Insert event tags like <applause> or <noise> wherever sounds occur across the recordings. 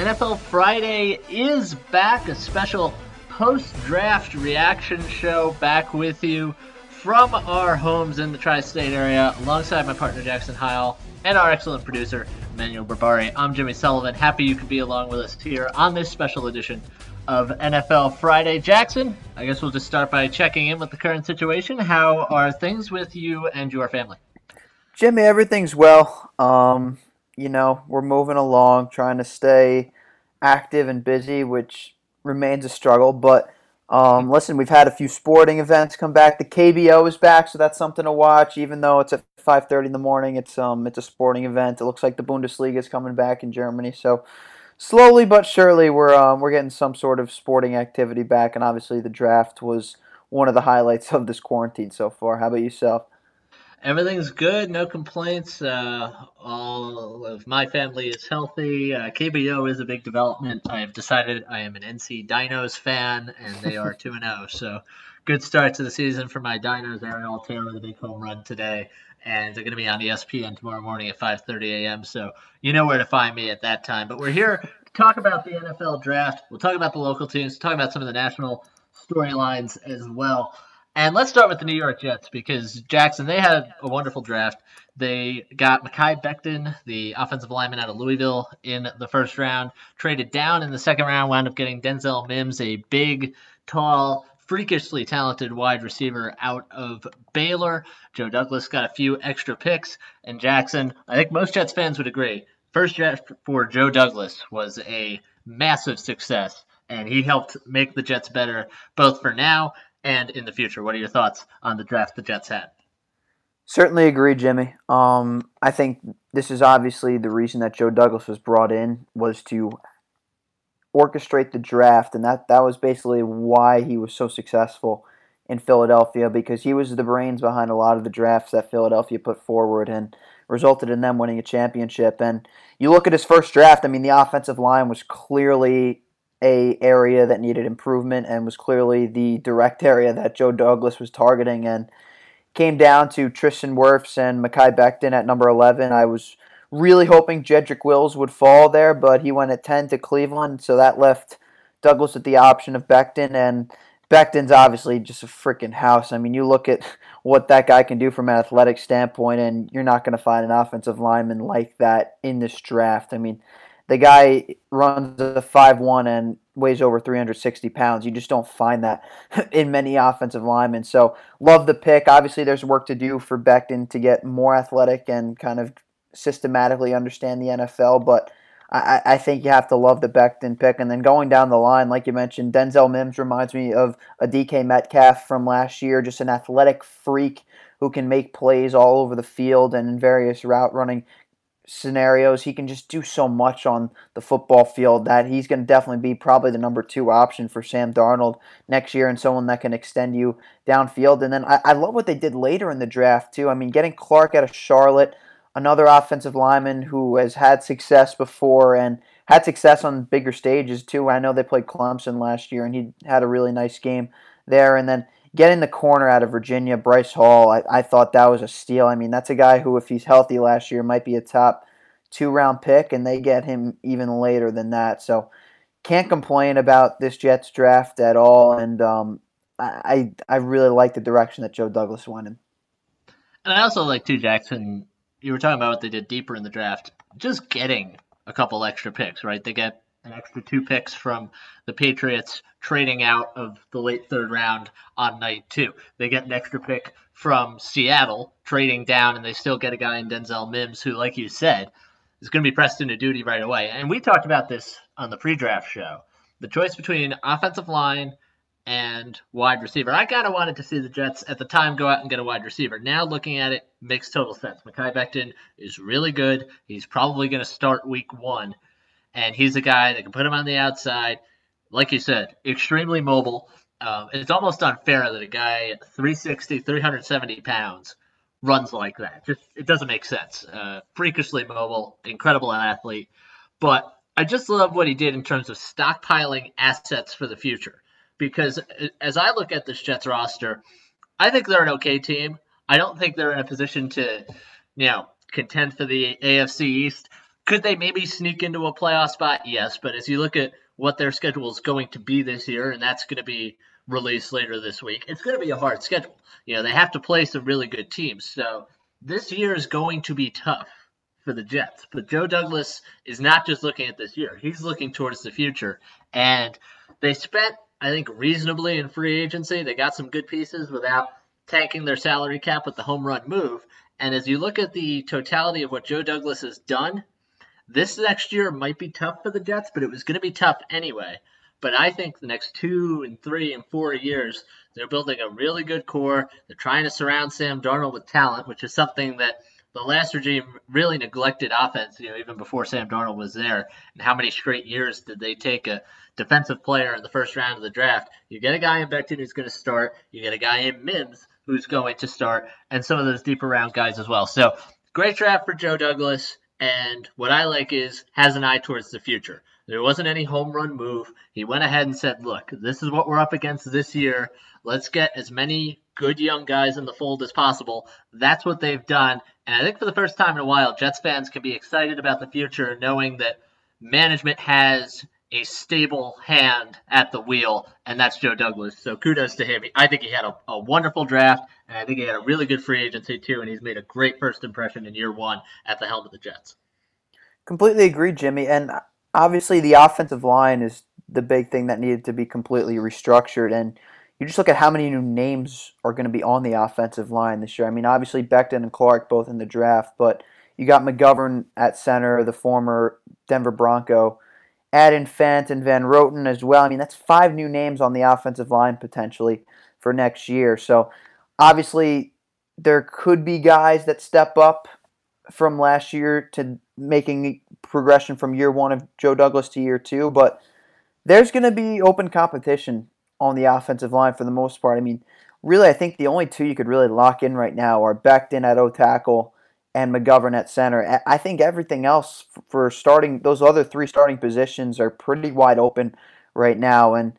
NFL Friday is back, a special post draft reaction show back with you from our homes in the tri state area alongside my partner Jackson Heil and our excellent producer Manuel Barbari. I'm Jimmy Sullivan. Happy you could be along with us here on this special edition of NFL Friday. Jackson, I guess we'll just start by checking in with the current situation. How are things with you and your family? Jimmy, everything's well. Um, you know, we're moving along, trying to stay active and busy, which remains a struggle. But um, listen, we've had a few sporting events come back. The KBO is back, so that's something to watch. Even though it's at 5:30 in the morning, it's um it's a sporting event. It looks like the Bundesliga is coming back in Germany. So slowly but surely, we're um, we're getting some sort of sporting activity back. And obviously, the draft was one of the highlights of this quarantine so far. How about yourself? Everything's good, no complaints. Uh, all of my family is healthy. Uh, KBO is a big development. I have decided I am an NC Dinos fan, and they are <laughs> 2 0. So good start to the season for my Dinos. Ariel Taylor, the big home run today. And they're going to be on ESPN tomorrow morning at 5:30 a.m. So you know where to find me at that time. But we're here to talk about the NFL draft. We'll talk about the local teams, talk about some of the national storylines as well. And let's start with the New York Jets because Jackson, they had a wonderful draft. They got Mekhi Becton, the offensive lineman out of Louisville, in the first round. Traded down in the second round, wound up getting Denzel Mims, a big, tall, freakishly talented wide receiver out of Baylor. Joe Douglas got a few extra picks. And Jackson, I think most Jets fans would agree, first draft for Joe Douglas was a massive success. And he helped make the Jets better, both for now and in the future. What are your thoughts on the draft the Jets had? Certainly agree, Jimmy. Um, I think this is obviously the reason that Joe Douglas was brought in was to orchestrate the draft, and that that was basically why he was so successful in Philadelphia because he was the brains behind a lot of the drafts that Philadelphia put forward and resulted in them winning a championship. And you look at his first draft, I mean, the offensive line was clearly a area that needed improvement and was clearly the direct area that Joe Douglas was targeting and came down to Tristan Wirfs and Mekhi Becton at number 11. I was really hoping Jedrick Wills would fall there, but he went at 10 to Cleveland, so that left Douglas with the option of Becton and Becton's obviously just a freaking house. I mean, you look at <laughs> what that guy can do from an athletic standpoint, and you're not going to find an offensive lineman like that in this draft. I mean, the guy runs a five one and weighs over 360 pounds. You just don't find that <laughs> in many offensive linemen. So love the pick. Obviously, there's work to do for Becton to get more athletic and kind of systematically understand the NFL, but I, I think you have to love the Becton pick. And then going down the line, like you mentioned, Denzel Mims reminds me of a DK Metcalf from last year, just an athletic freak who can make plays all over the field and in various route running scenarios. He can just do so much on the football field that he's going to definitely be probably the number two option for Sam Darnold next year and someone that can extend you downfield. And then I, I love what they did later in the draft, too. I mean, getting Clark out of Charlotte, another offensive lineman who has had success before and had success on bigger stages, too. I know they played Clemson last year and he had a really nice game there. And then getting the corner out of Virginia, Bryce Hall, I, I thought that was a steal. I mean, that's a guy who, if he's healthy last year, might be a top two round pick, and they get him even later than that. So can't complain about this Jets draft at all. And um, I I really like the direction that Joe Douglas went in. And I also like too, Jackson. You were talking about what they did deeper in the draft. Just getting a couple extra picks, right? They get an extra two picks from the Patriots trading out of the late third round on night two. They get an extra pick from Seattle trading down, and they still get a guy in Denzel Mims who, like you said, is going to be pressed into duty right away. And we talked about this on the pre draft show. The choice between offensive line and wide receiver. I kind of wanted to see the Jets at the time go out and get a wide receiver. Now looking at it, makes total sense. Mekhi Becton is really good. He's probably going to start week one and he's a guy that can put him on the outside. Like you said, extremely mobile. Um, it's almost unfair that a guy 360, 370 pounds runs like that. Just it doesn't make sense. Uh, freakishly mobile, incredible athlete, but I just love what he did in terms of stockpiling assets for the future. Because as I look at this Jets roster, I think they're an okay team. I don't think they're in a position to, you know, contend for the AFC East Could they maybe sneak into a playoff spot? Yes, but as you look at what their schedule is going to be this year, and that's going to be released later this week, it's going to be a hard schedule. You know, they have to play some really good teams. So this year is going to be tough for the Jets. But Joe Douglas is not just looking at this year, he's looking towards the future. And they spent, I think, reasonably in free agency. They got some good pieces without tanking their salary cap with the home run move. And as you look at the totality of what Joe Douglas has done, this next year might be tough for the Jets, but it was going to be tough anyway. But I think the next two and three and four years, they're building a really good core. They're trying to surround Sam Darnold with talent, which is something that the last regime really neglected offense, you know, even before Sam Darnold was there. And how many straight years did they take a defensive player in the first round of the draft? You get a guy in Becton who's going to start. You get a guy in Mims who's going to start, and some of those deeper round guys as well. So great draft for Joe Douglas. And what I like is has an eye towards the future. There wasn't any home run move. He went ahead and said, look, this is what we're up against this year. Let's get as many good young guys in the fold as possible. That's what they've done. And I think for the first time in a while, Jets fans can be excited about the future knowing that management has a stable hand at the wheel, and that's Joe Douglas. So kudos to him. I think he had a, a, wonderful draft, and I think he had a really good free agency too, and he's made a great first impression in year one at the helm of the Jets. Completely agree, Jimmy. And obviously the offensive line is the big thing that needed to be completely restructured. And you just look at how many new names are going to be on the offensive line this year. I mean, obviously Becton and Clark both in the draft, but you got McGovern at center, the former Denver Bronco. Add in Fant and Van Roten as well. I mean, that's five new names on the offensive line potentially for next year. So obviously there could be guys that step up from last year to making progression from year one of Joe Douglas to year two, but there's going to be open competition on the offensive line for the most part. I mean, really, I think the only two you could really lock in right now are Becton at O tackle and McGovern at center. I think everything else for starting those other three starting positions are pretty wide open right now. And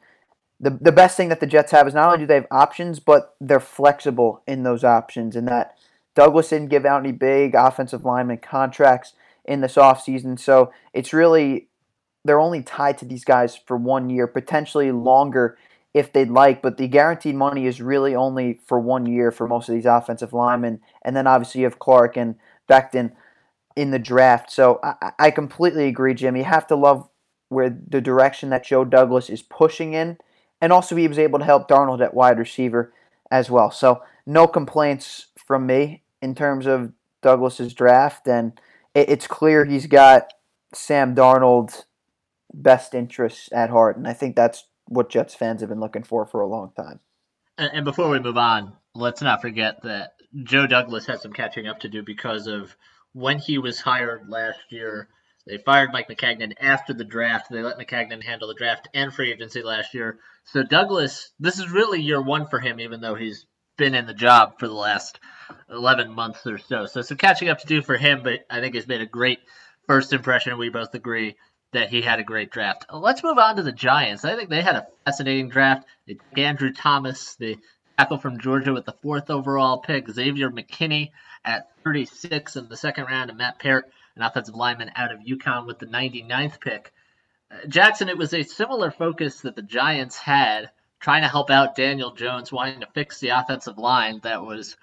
the the best thing that the Jets have is not only do they have options, but they're flexible in those options. And that Douglas didn't give out any big offensive lineman contracts in this offseason. So it's really, they're only tied to these guys for one year, potentially longer if they'd like, but the guaranteed money is really only for one year for most of these offensive linemen. And then obviously you have Clark and Becton in the draft. So I, I completely agree, Jim. You have to love where the direction that Joe Douglas is pushing in. And also he was able to help Darnold at wide receiver as well. So no complaints from me in terms of Douglas's draft. And it's clear he's got Sam Darnold's best interests at heart, and I think that's what Jets fans have been looking for for a long time. And before we move on, let's not forget that Joe Douglas has some catching up to do because of when he was hired last year. They fired Mike Maccagnan after the draft. They let Maccagnan handle the draft and free agency last year. So Douglas, this is really year one for him, even though he's been in the job for the last 11 months or so. So some catching up to do for him, but I think he's made a great first impression. We both agree that he had a great draft. Let's move on to the Giants. I think they had a fascinating draft. They took Andrew Thomas, the tackle from Georgia, with the fourth overall pick. Xavier McKinney at 36 in the second round, and Matt Peart, an offensive lineman out of UConn, with the 99th pick. Uh, Jackson, it was a similar focus that the Giants had trying to help out Daniel Jones, wanting to fix the offensive line that was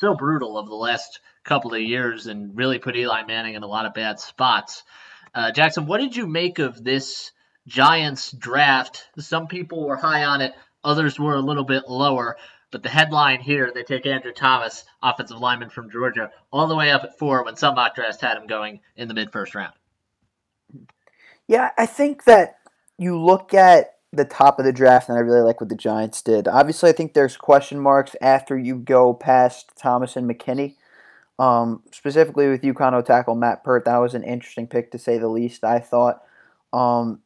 so brutal of the last couple of years and really put Eli Manning in a lot of bad spots. Uh, Jackson, what did you make of this Giants draft? Some people were high on it, others were a little bit lower. But the headline here, they take Andrew Thomas, offensive lineman from Georgia, all the way up at four when some mock drafts had him going in the mid first round. Yeah, I think that you look at the top of the draft, and I really like what the Giants did. Obviously, I think there's question marks after you go past Thomas and McKinney. Um, specifically with UConn tackle Matt Peart, that was an interesting pick to say the least. I thought, um,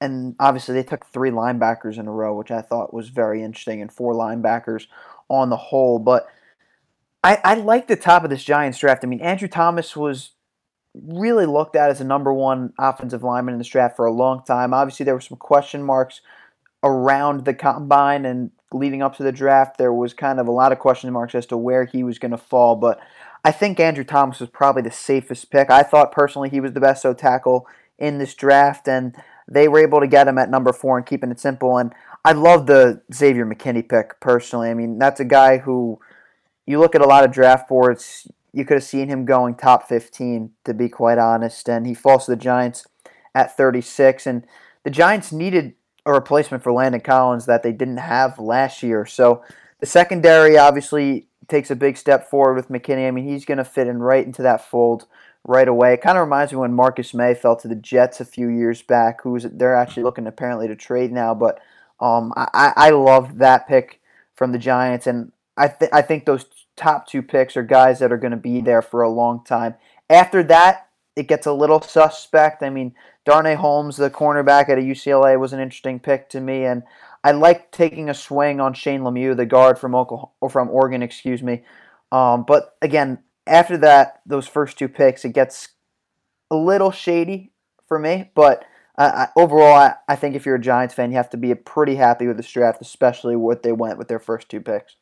and obviously they took three linebackers in a row, which I thought was very interesting, and four linebackers on the whole. But I, I like the top of this Giants draft. I mean, Andrew Thomas was really looked at as a number one offensive lineman in this draft for a long time. Obviously, there were some question marks around the combine and leading up to the draft. There was kind of a lot of question marks as to where he was going to fall, but I think Andrew Thomas was probably the safest pick. I thought personally he was the best O tackle in this draft, and they were able to get him at number four and keeping it simple. And I love the Xavier McKinney pick personally. I mean, that's a guy who you look at a lot of draft boards, you could have seen him going top 15, to be quite honest, and he falls to the Giants at 36. And the Giants needed a replacement for Landon Collins that they didn't have last year. So the secondary obviously takes a big step forward with McKinney. I mean, he's going to fit in right into that fold right away. It kind of reminds me when Marcus Maye fell to the Jets a few years back, who's they're actually looking apparently to trade now. But um, I, I love that pick from the Giants, and I th- I think those top two picks are guys that are going to be there for a long time. After that, it gets a little suspect. I mean, Darnay Holmes, the cornerback at UCLA, was an interesting pick to me, and I like taking a swing on Shane Lemieux, the guard from Oklahoma, or from Oregon, excuse me. Um, but again, after that, those first two picks, it gets a little shady for me. But uh, overall, I, I think if you're a Giants fan, you have to be pretty happy with this draft, especially what they went with their first two picks.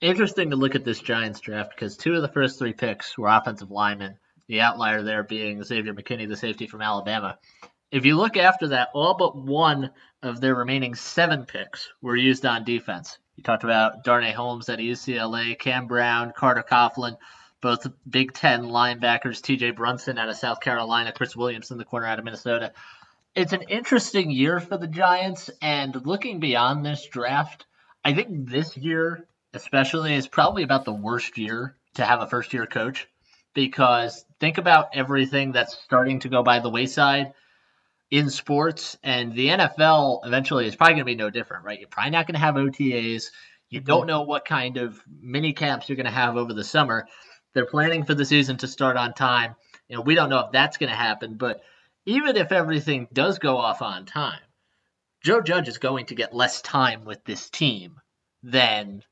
Interesting to look at this Giants draft because two of the first three picks were offensive linemen. The outlier there being Xavier McKinney, the safety from Alabama. If you look after that, all but one of their remaining seven picks were used on defense. You talked about Darnay Holmes at UCLA, Cam Brown, Carter Coughlin, both Big Ten linebackers, TJ Brunson out of South Carolina, Chris Williamson, in the corner out of Minnesota. It's an interesting year for the Giants, and looking beyond this draft, I think this year, especially, is probably about the worst year to have a first year coach because think about everything that's starting to go by the wayside in sports, and the NFL eventually is probably going to be no different, right? You're probably not going to have OTAs. You mm-hmm. don't know what kind of mini camps you're going to have over the summer. They're planning for the season to start on time. You know, we don't know if that's going to happen, but even if everything does go off on time, Joe Judge is going to get less time with this team than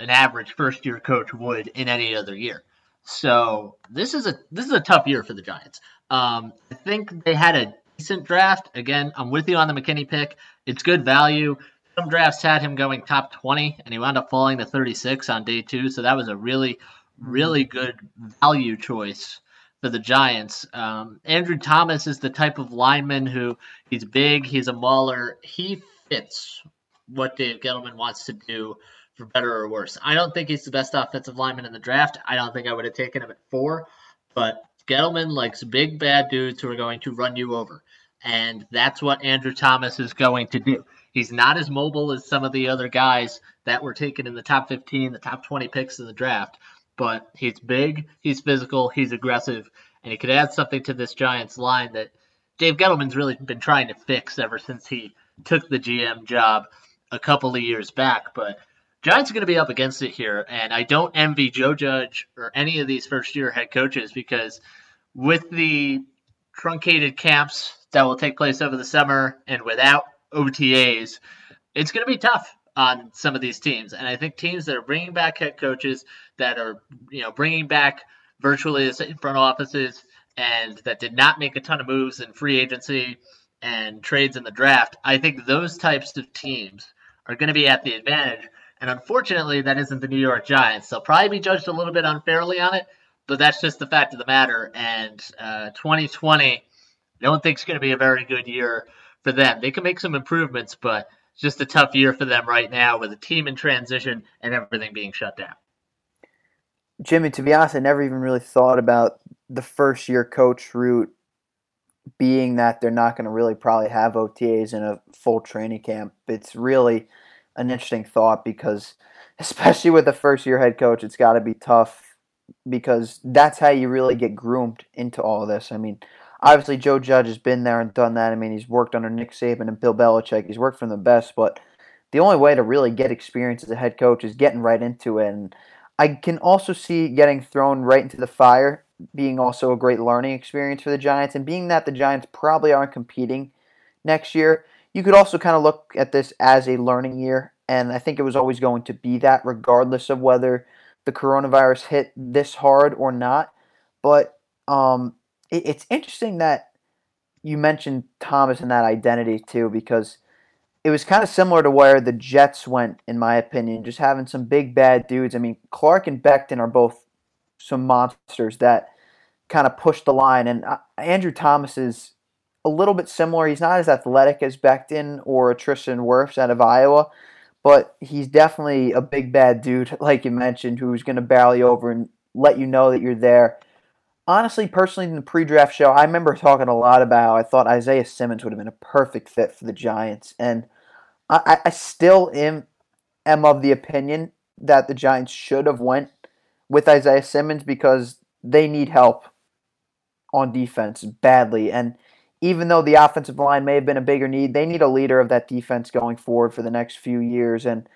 an average first year coach would in any other year. So this is a this is a tough year for the Giants. Um, I think they had a decent draft. Again, I'm with you on the McKinney pick. It's good value. Some drafts had him going top 20, and he wound up falling to 36 on day two. So that was a really, really good value choice for the Giants. Um, Andrew Thomas is the type of lineman who he's big, he's a mauler. He fits what Dave Gettleman wants to do for better or worse. I don't think he's the best offensive lineman in the draft. I don't think I would have taken him at four, but Gettleman likes big bad dudes who are going to run you over. And that's what Andrew Thomas is going to do. He's not as mobile as some of the other guys that were taken in the top 15, the top 20 picks in the draft, but he's big, he's physical, he's aggressive, and he could add something to this Giants line that Dave Gettleman's really been trying to fix ever since he took the GM job a couple of years back. But Giants are going to be up against it here, and I don't envy Joe Judge or any of these first year head coaches because with the truncated camps that will take place over the summer and without OTAs, it's going to be tough on some of these teams. And I think teams that are bringing back head coaches, that are you know bringing back virtually the same front offices, and that did not make a ton of moves in free agency and trades in the draft, I think those types of teams are going to be at the advantage. And unfortunately, that isn't the New York Giants. They'll probably be judged a little bit unfairly on it, but that's just the fact of the matter. And uh, 2020, I don't think it's going to be a very good year for them. They can make some improvements, but it's just a tough year for them right now with a team in transition and everything being shut down. Jimmy, to be honest, I never even really thought about the first year coach route being that they're not going to really probably have OTAs in a full training camp. It's really an interesting thought because, <laughs> especially with the first year head coach, it's got to be tough because that's how you really get groomed into all this. I mean, obviously Joe Judge has been there and done that. I mean, he's worked under Nick Saban and Bill Belichick. He's worked from the best, but the only way to really get experience as a head coach is getting right into it. And I can also see getting thrown right into the fire being also a great learning experience for the Giants. And being that the Giants probably aren't competing next year, you could also kind of look at this as a learning year. And I think it was always going to be that, regardless of whether the coronavirus hit this hard or not. But um, it, it's interesting that you mentioned Thomas and that identity too, because it was kind of similar to where the Jets went, in my opinion, just having some big bad dudes. I mean, Clark and Becton are both some monsters that kind of push the line. And uh, Andrew Thomas is a little bit similar. He's not as athletic as Becton or Tristan Wirfs out of Iowa, but he's definitely a big bad dude, <laughs> like you mentioned, who's going to barrel you over and let you know that you're there. Honestly, personally, in the pre-draft show, I remember talking a lot about I thought Isaiah Simmons would have been a perfect fit for the Giants, and I, I still am am of the opinion that the Giants should have went with Isaiah Simmons because they need help on defense badly, and even though the offensive line may have been a bigger need, they need a leader of that defense going forward for the next few years. And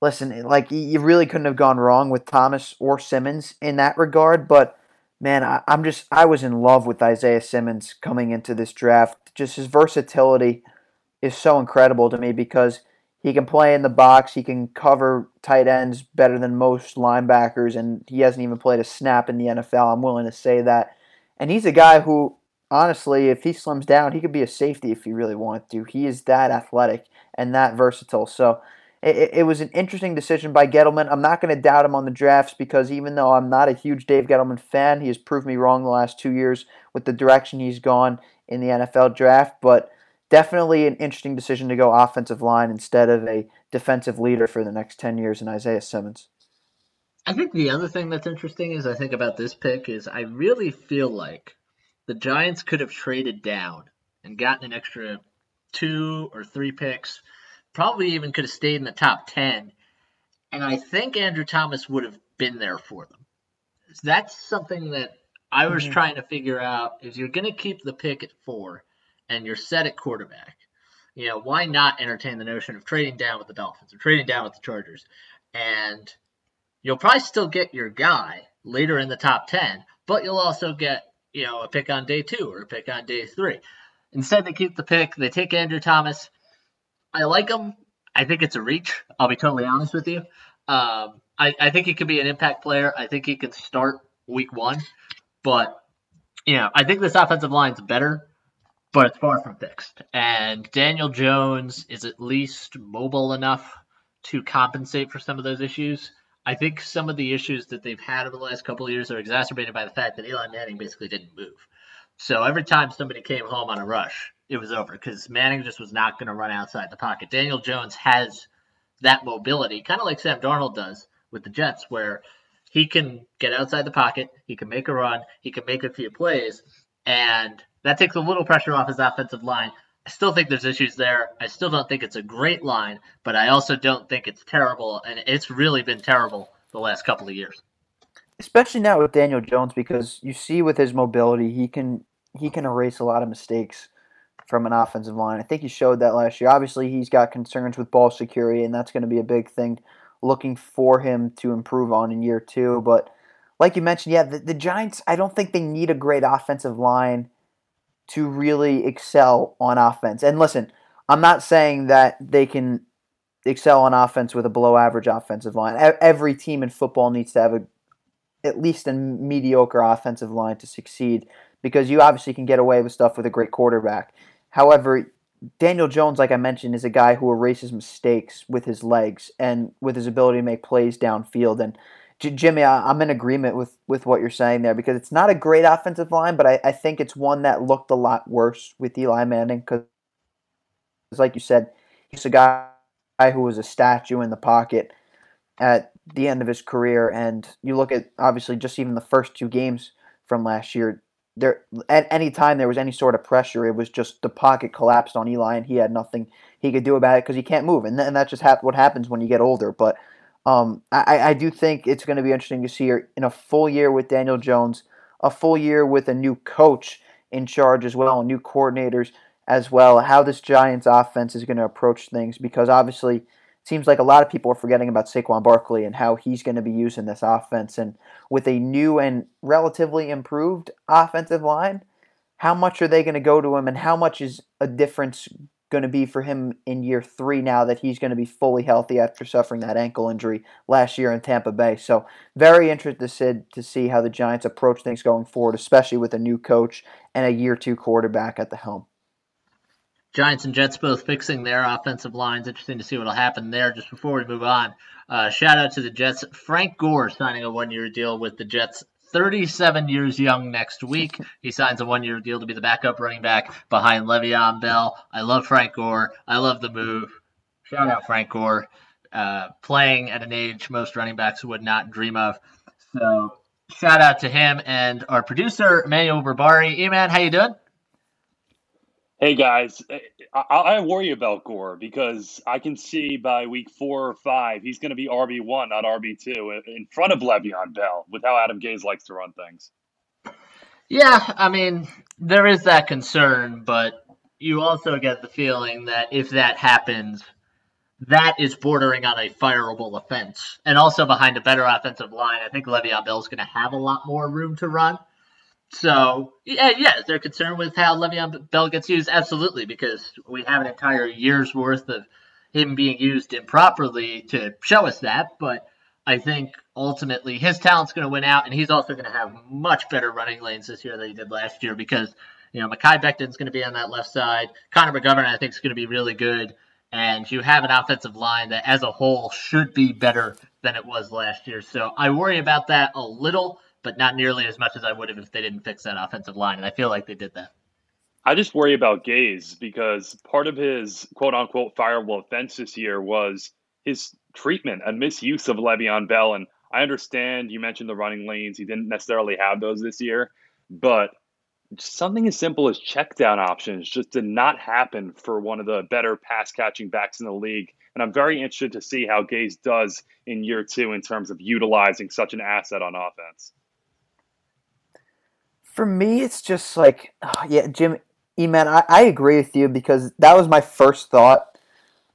listen, like you really couldn't have gone wrong with Thomas or Simmons in that regard. But man, I, am just I was in love with Isaiah Simmons coming into this draft. Just his versatility is so incredible to me because he can play in the box, he can cover tight ends better than most linebackers, and he hasn't even played a snap in the NFL. I'm willing to say that. And he's a guy who honestly, if he slims down, he could be a safety if he really wanted to. He is that athletic and that versatile. So it, it was an interesting decision by Gettleman. I'm not going to doubt him on the drafts because even though I'm not a huge Dave Gettleman fan, he has proved me wrong the last two years with the direction he's gone in the NFL draft. But definitely an interesting decision to go offensive line instead of a defensive leader for the next 10 years in Isaiah Simmons. I think the other thing that's interesting is I think about this pick is I really feel like the Giants could have traded down and gotten an extra two or three picks, probably even could have stayed in the top 10. And I think Andrew Thomas would have been there for them. That's something that I was mm-hmm. trying to figure out. If you're going to keep the pick at four and you're set at quarterback, you know, why not entertain the notion of trading down with the Dolphins or trading down with the Chargers? And you'll probably still get your guy later in the top 10, but you'll also get you know, a pick on day two or a pick on day three. Instead, they keep the pick. They take Andrew Thomas. I like him. I think it's a reach. I'll be totally honest with you. Um, I, I think he could be an impact player. I think he could start week one. But, you know, I think this offensive line's better, but it's far from fixed. And Daniel Jones is at least mobile enough to compensate for some of those issues. I think some of the issues that they've had over the last couple of years are exacerbated by the fact that Eli Manning basically didn't move. So every time somebody came home on a rush, it was over because Manning just was not going to run outside the pocket. Daniel Jones has that mobility, kind of like Sam Darnold does with the Jets, where he can get outside the pocket, he can make a run, he can make a few plays, and that takes a little pressure off his offensive line. I still think there's issues there. I still don't think it's a great line, but I also don't think it's terrible, and it's really been terrible the last couple of years. Especially now with Daniel Jones, because you see with his mobility, he can he can erase a lot of mistakes from an offensive line. I think he showed that last year. Obviously, he's got concerns with ball security, and that's going to be a big thing looking for him to improve on in year two. But like you mentioned, yeah, the, the Giants, I don't think they need a great offensive line to really excel on offense. And listen, I'm not saying that they can excel on offense with a below average offensive line. Every team in football needs to have a at least a mediocre offensive line to succeed because you obviously can get away with stuff with a great quarterback. However, Daniel Jones, like I mentioned, is a guy who erases mistakes with his legs and with his ability to make plays downfield. And J- Jimmy, I, am in agreement with, with what you're saying there because it's not a great offensive line, but I, I think it's one that looked a lot worse with Eli Manning because, like you said, he's a guy who was a statue in the pocket at the end of his career. And you look at obviously just even the first two games from last year. There, at any time there was any sort of pressure, it was just the pocket collapsed on Eli, and he had nothing he could do about it because he can't move, and, and that's just what happens when you get older. But um, I, I do think it's going to be interesting to see her in a full year with Daniel Jones, a full year with a new coach in charge as well, and new coordinators as well, how this Giants offense is going to approach things because obviously seems like a lot of people are forgetting about Saquon Barkley and how he's going to be used in this offense. And with a new and relatively improved offensive line, how much are they going to go to him and how much is a difference going to be for him in year three now that he's going to be fully healthy after suffering that ankle injury last year in Tampa Bay. So, very interested to see how the Giants approach things going forward, especially with a new coach and a year two quarterback at the helm. Giants and Jets both fixing their offensive lines. Interesting to see what'll happen there. Just before we move on, uh, shout out to the Jets. Frank Gore signing a one-year deal with the Jets. 37 years young next week. He signs a one-year deal to be the backup running back behind Le'Veon Bell. I love Frank Gore. I love the move. Shout out Frank Gore. Uh, playing at an age most running backs would not dream of. So shout out to him and our producer Manuel Barbari. Hey man, how you doing? Hey guys, eh, I, I worry about Gore because I can see by week four or five he's going to be RB one, not RB two, in front of Le'Veon Bell with how Adam Gase likes to run things. Yeah, I mean there is that concern, but you also get the feeling that if that happens, that is bordering on a fireable offense, and also behind a better offensive line. I think Le'Veon Bell is going to have a lot more room to run. So yeah, yeah, they're concerned with how Le'Veon Bell gets used. Absolutely, because we have an entire year's worth of him being used improperly to show us that. But I think ultimately his talent's going to win out, and he's also going to have much better running lanes this year than he did last year because you know Mekhi Becton's going to be on that left side. Connor McGovern I think is going to be really good, and you have an offensive line that as a whole should be better than it was last year. So I worry about that a little but not nearly as much as I would have if they didn't fix that offensive line. And I feel like they did that. I just worry about Gase because part of his quote unquote fireable offense this year was his treatment and misuse of Le'Veon Bell. And I understand you mentioned the running lanes. He didn't necessarily have those this year, but something as simple as check down options just did not happen for one of the better pass catching backs in the league. And I'm very interested to see how Gase does in year two in terms of utilizing such an asset on offense. For me, it's just like, oh, yeah, Jim, E-Man, I, I agree with you because that was my first thought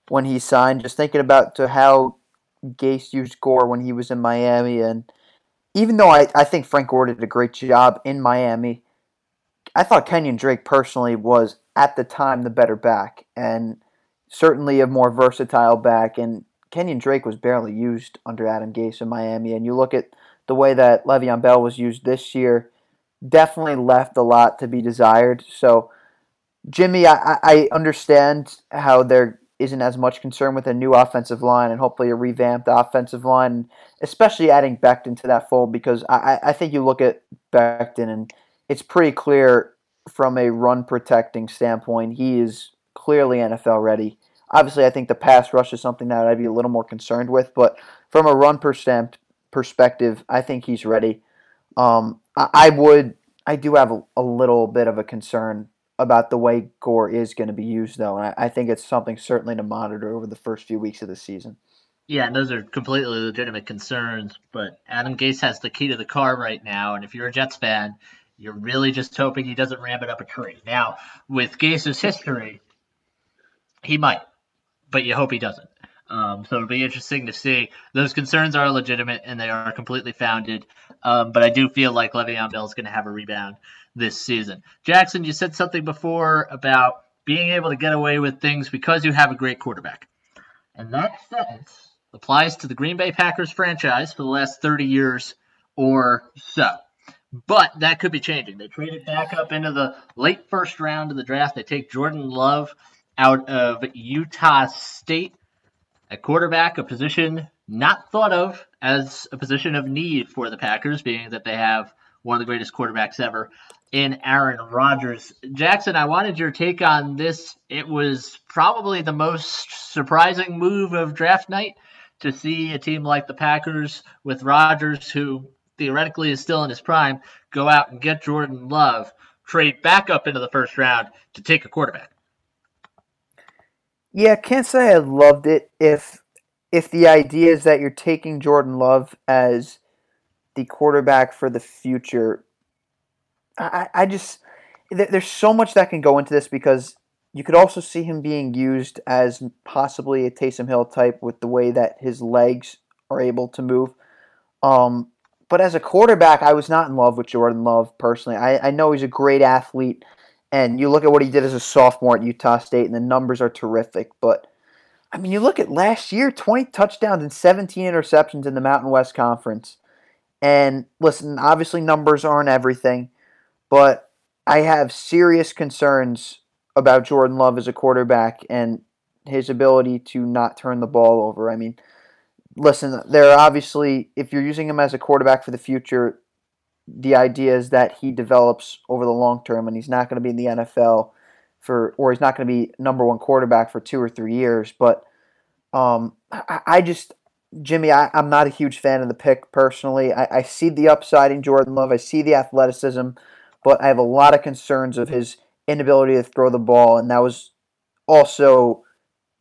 when he signed, just thinking about to how Gase used Gore when he was in Miami. And even though I, I think Frank Gore did a great job in Miami, I thought Kenyon Drake personally was, at the time, the better back and certainly a more versatile back. And Kenyon Drake was barely used under Adam Gase in Miami. And you look at the way that Le'Veon Bell was used this year – definitely left a lot to be desired. So, Jimmy, I, I understand how there isn't as much concern with a new offensive line and hopefully a revamped offensive line, especially adding Becton to that fold because I, I think you look at Becton and it's pretty clear from a run protecting standpoint, he is clearly NFL ready. Obviously, I think the pass rush is something that I'd be a little more concerned with, but from a run percent perspective, I think he's ready. Um, I, I would, I do have a, a, little bit of a concern about the way Gore is going to be used, though, and I, I think it's something certainly to monitor over the first few weeks of the season. Yeah, and those are completely legitimate concerns. But Adam Gase has the key to the car right now, and if you're a Jets fan, you're really just hoping he doesn't ram it up a tree. Now, with Gase's history, he might, but you hope he doesn't. Um, so it'll be interesting to see. Those concerns are legitimate and they are completely founded. Um, but I do feel like Le'Veon Bell is going to have a rebound this season. Jackson, you said something before about being able to get away with things because you have a great quarterback. And that sentence applies to the Green Bay Packers franchise for the last 30 years or so. But that could be changing. They traded back up into the late first round of the draft. They take Jordan Love out of Utah State at quarterback, a position not thought of as a position of need for the Packers, being that they have one of the greatest quarterbacks ever in Aaron Rodgers. Jackson, I wanted your take on this. It was probably the most surprising move of draft night to see a team like the Packers with Rodgers, who theoretically is still in his prime, go out and get Jordan Love, trade back up into the first round to take a quarterback. Yeah, can't say I loved it if if the idea is that you're taking Jordan Love as the quarterback for the future. I, I just there's so much that can go into this because you could also see him being used as possibly a Taysom Hill type with the way that his legs are able to move. Um, but as a quarterback, I was not in love with Jordan Love personally. I, I know he's a great athlete. And you look at what he did as a sophomore at Utah State, and the numbers are terrific. But I mean, you look at last year 20 touchdowns and 17 interceptions in the Mountain West Conference. And listen, obviously, numbers aren't everything, but I have serious concerns about Jordan Love as a quarterback and his ability to not turn the ball over. I mean, listen, there are obviously, if you're using him as a quarterback for the future, the idea is that he develops over the long term and he's not going to be in the NFL for, or he's not going to be number one quarterback for two or three years. But um, I, I just, Jimmy, I, am not a huge fan of the pick personally. I, I see the upside in Jordan Love, I see the athleticism, but I have a lot of concerns of his inability to throw the ball. And that was also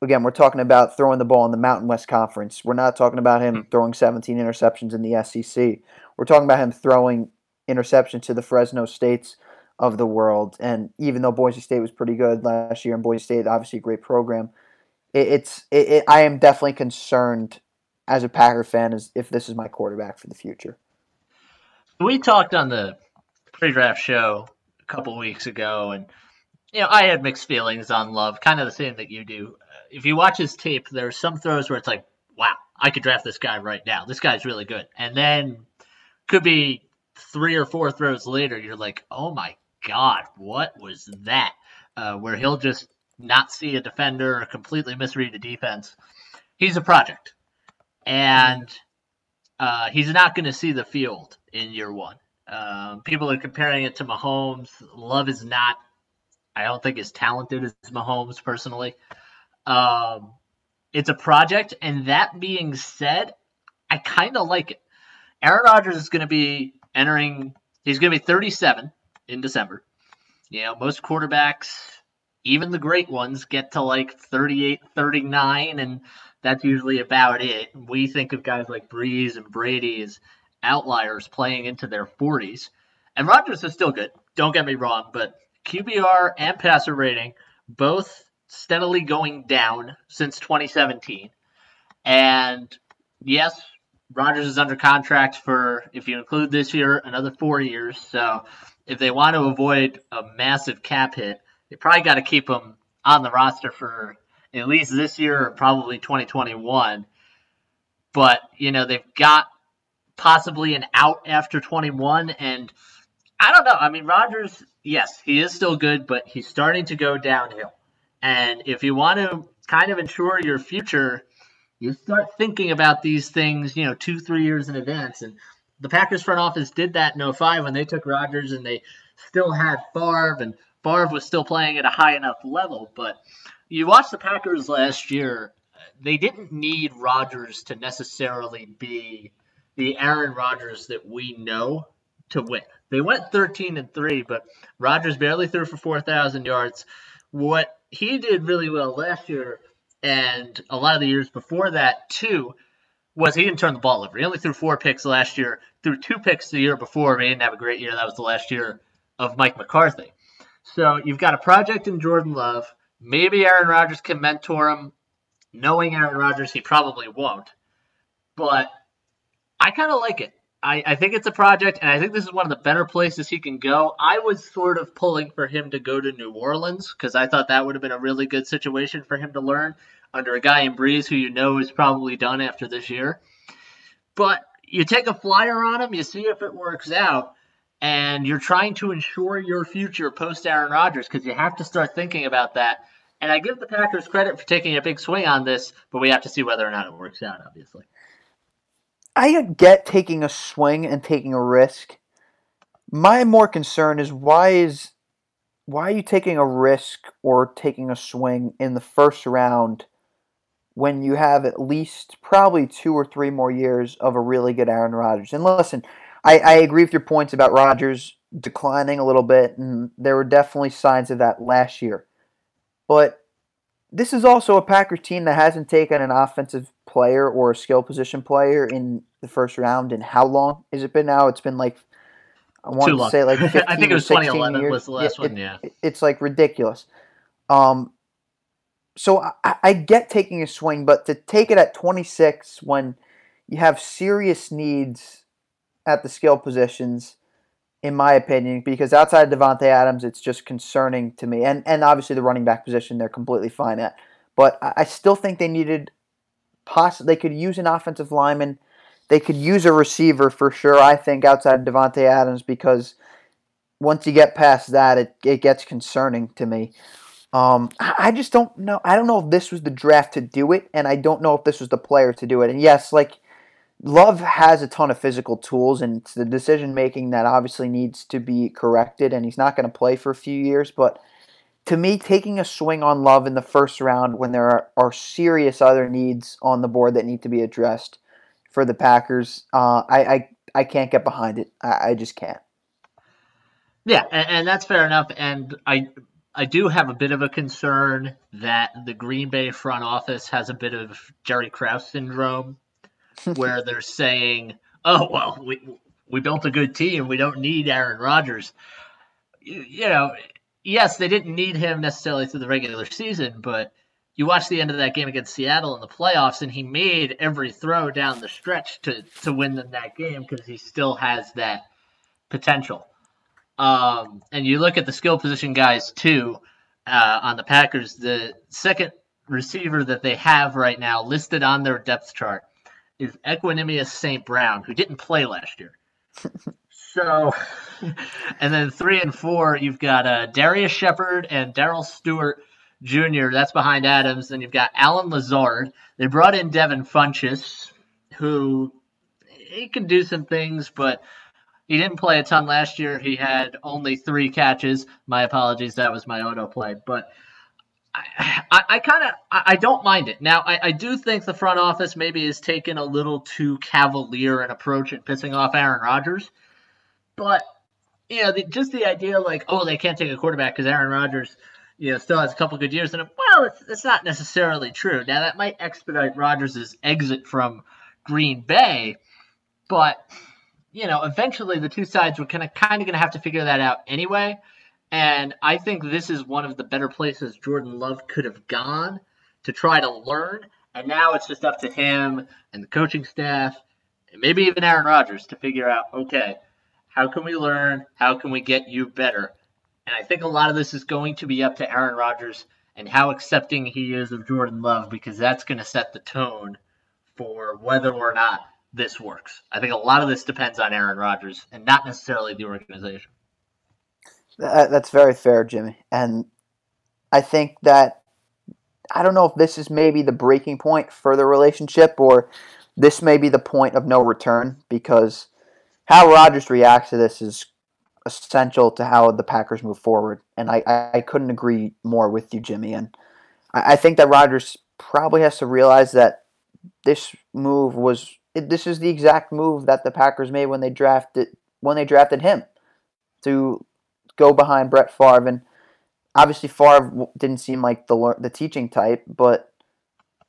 again, we're talking about throwing the ball in the Mountain West Conference. We're not talking about him mm-hmm. throwing 17 interceptions in the SEC. We're talking about him throwing interceptions to the Fresno States of the world. And even though Boise State was pretty good last year, and Boise State obviously a great program, it, it's it, it, I am definitely concerned as a Packer fan as if this is my quarterback for the future. We talked on the pre-draft show a couple weeks ago, and you know I had mixed feelings on Love, kind of the same that you do if you watch his tape, there's some throws where it's like, wow, I could draft this guy right now. This guy's really good. And then could be three or four throws later, you're like, oh my God, what was that? Uh, where he'll just not see a defender or completely misread the defense. He's a project. And uh, he's not going to see the field in year one. Um, people are comparing it to Mahomes. Love is not, I don't think, as talented as Mahomes personally. Um, it's a project, and that being said, I kind of like it. Aaron Rodgers is going to be entering. He's going to be 37 in December. You know, most quarterbacks, even the great ones, get to like 38, 39, and that's usually about it. We think of guys like Brees and Brady as outliers playing into their 40s. And Rodgers is still good. Don't get me wrong, but QBR and passer rating both steadily going down since 2017. And yes, Rodgers is under contract for, if you include this year, another four years. So if they want to avoid a massive cap hit, they probably got to keep him on the roster for at least this year or probably 2021. But, you know, they've got possibly an out after 21. And I don't know. I mean, Rodgers, yes, he is still good, but he's starting to go downhill. And if you want to kind of ensure your future, you start thinking about these things, you know, two, three years in advance. And the Packers front office did that in 05 when they took Rodgers and they still had Favre, and Favre was still playing at a high enough level. But you watch the Packers last year, they didn't need Rodgers to necessarily be the Aaron Rodgers that we know to win. They went 13 and 3, but Rodgers barely threw for 4,000 yards. What he did really well last year, and a lot of the years before that too, was he didn't turn the ball over. He only threw four picks last year, threw two picks the year before. He didn't have a great year. That was the last year of Mike McCarthy. So you've got a project in Jordan Love. Maybe Aaron Rodgers can mentor him. Knowing Aaron Rodgers, he probably won't. But I kind of like it. I, I think it's a project, and I think this is one of the better places he can go. I was sort of pulling for him to go to New Orleans because I thought that would have been a really good situation for him to learn under a guy in Brees who you know is probably done after this year. But you take a flyer on him, you see if it works out, and you're trying to ensure your future post Aaron Rodgers because you have to start thinking about that. And I give the Packers credit for taking a big swing on this, but we have to see whether or not it works out, obviously. I get taking a swing and taking a risk. My more concern is why is why are you taking a risk or taking a swing in the first round when you have at least probably two or three more years of a really good Aaron Rodgers? And listen, I, I agree with your points about Rodgers declining a little bit, and there were definitely signs of that last year. But this is also a Packers team that hasn't taken an offensive player or a skill position player in the first round in how long has it been now? It's been like I want to say like <laughs> I think it was 2011 years. was the last one. Yeah, it's like ridiculous. Um, so I, I get taking a swing, but to take it at 26 when you have serious needs at the skill positions in my opinion, because outside of Davante Adams, it's just concerning to me. And and obviously the running back position they're completely fine at. But I still think they needed poss- they could use an offensive lineman. They could use a receiver for sure, I think, outside of Davante Adams, because once you get past that, it, it gets concerning to me. Um, I just don't know. I don't know if this was the draft to do it, and I don't know if this was the player to do it. And yes, like Love has a ton of physical tools, and it's the decision making that obviously needs to be corrected. And he's not going to play for a few years, but to me, taking a swing on Love in the first round when there are, are serious other needs on the board that need to be addressed for the Packers, uh, I, I I can't get behind it. I, I just can't. Yeah, and, and, that's fair enough. And I I do have a bit of a concern that the Green Bay front office has a bit of Jerry Krause syndrome, <laughs> where they're saying, "Oh well, we we built a good team. We don't need Aaron Rodgers." You, you know, yes, they didn't need him necessarily through the regular season, but you watch the end of that game against Seattle in the playoffs, and he made every throw down the stretch to to win them that game because he still has that potential. Um, and you look at the skill position guys too uh, on the Packers. The second receiver that they have right now listed on their depth chart is Equanimeous St. Brown, who didn't play last year. <laughs> so, and then three and four, you've got uh, Darrius Shepherd and Darrell Stewart Jr. That's behind Adams. Then you've got Allen Lazard. They brought in Devin Funchess, who he can do some things, but he didn't play a ton last year. He had only three catches. My apologies, that was my autoplay. But I, I, I kind of I, don't mind it. Now I, I do think the front office maybe is taking a little too cavalier an approach at pissing off Aaron Rodgers. But you know, the, just the idea like, oh, they can't take a quarterback because Aaron Rodgers, you know, still has a couple good years in him. Well, it's, it's not necessarily true. Now that might expedite Rodgers' exit from Green Bay, but you know, eventually the two sides were kind of kind of going to have to figure that out anyway. And I think this is one of the better places Jordan Love could have gone to try to learn. And now it's just up to him and the coaching staff, and maybe even Aaron Rodgers to figure out, okay, how can we learn? How can we get you better? And I think a lot of this is going to be up to Aaron Rodgers and how accepting he is of Jordan Love because that's going to set the tone for whether or not this works. I think a lot of this depends on Aaron Rodgers and not necessarily the organization. That's very fair, Jimmy. And I think that I don't know if this is maybe the breaking point for the relationship or this may be the point of no return because how Rodgers reacts to this is essential to how the Packers move forward. And I, I couldn't agree more with you, Jimmy. And I, I think that Rodgers probably has to realize that this move was it, this is the exact move that the Packers made when they drafted when they drafted him to go behind Brett Favre. And obviously, Favre didn't seem like the the teaching type, but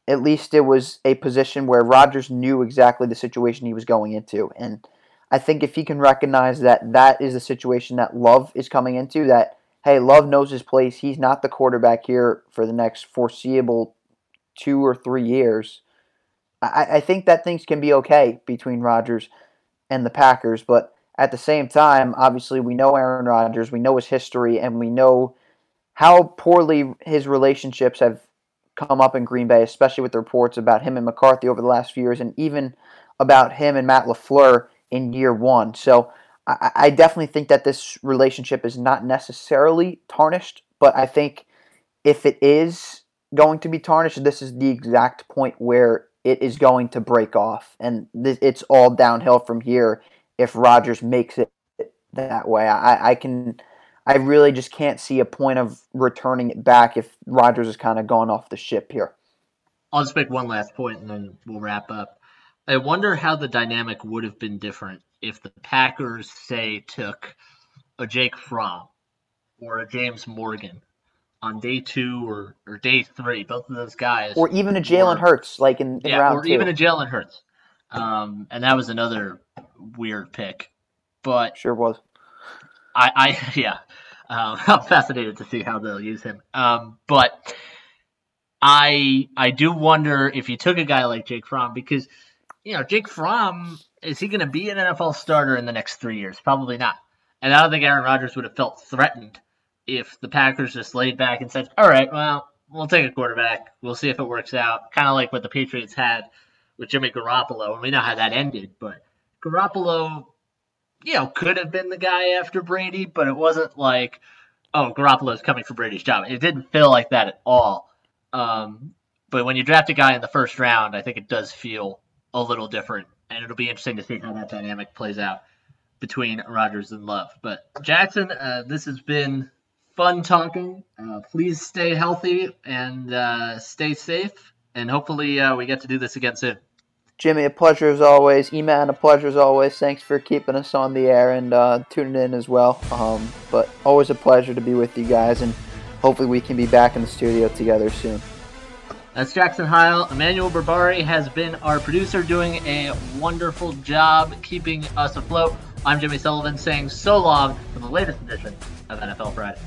at least it was a position where Rodgers knew exactly the situation he was going into. And I think if he can recognize that that is the situation that Love is coming into, that hey, Love knows his place. He's not the quarterback here for the next foreseeable two or three years. I, I think that things can be okay between Rodgers and the Packers, but at the same time, obviously, we know Aaron Rodgers, we know his history, and we know how poorly his relationships have come up in Green Bay, especially with the reports about him and McCarthy over the last few years, and even about him and Matt LaFleur in year one. So I, I definitely think that this relationship is not necessarily tarnished, but I think if it is going to be tarnished, this is the exact point where it is going to break off, and th- it's all downhill from here if Rodgers makes it that way. I, I can, I really just can't see a point of returning it back if Rodgers has kind of gone off the ship here. I'll just make one last point and then we'll wrap up. I wonder how the dynamic would have been different if the Packers, say, took a Jake Fromm or a James Morgan on day two or, or day three. Both of those guys, or even a Jalen Hurts, like in, in yeah, round or two. even a Jalen Hurts. Um, and that was another weird pick, but sure was. I, I <laughs> yeah, um, <laughs> I'm fascinated to see how they'll use him. Um, but I I do wonder if you took a guy like Jake Fromm because you know Jake Fromm is he going to be an NFL starter in the next three years? Probably not. And I don't think Aaron Rodgers would have felt threatened if the Packers just laid back and said, "All right, well, we'll take a quarterback. We'll see if it works out." Kind of like what the Patriots had with Jimmy Garoppolo, and we know how that ended. But Garoppolo, you know, could have been the guy after Brady, but it wasn't like, oh, Garoppolo's coming for Brady's job. It didn't feel like that at all. Um, but when you draft a guy in the first round, I think it does feel a little different, and it'll be interesting to see how that dynamic plays out between Rodgers and Love. But Jackson, uh, this has been fun talking. Uh, please stay healthy and uh, stay safe, and hopefully uh, we get to do this again soon. Jimmy, a pleasure as always. E-Man, a pleasure as always. Thanks for keeping us on the air and uh, tuning in as well. Um, but always a pleasure to be with you guys, and hopefully we can be back in the studio together soon. That's Jackson Heil. Emmanuel Barbari has been our producer, doing a wonderful job keeping us afloat. I'm Jimmy Sullivan saying so long for the latest edition of NFL Friday.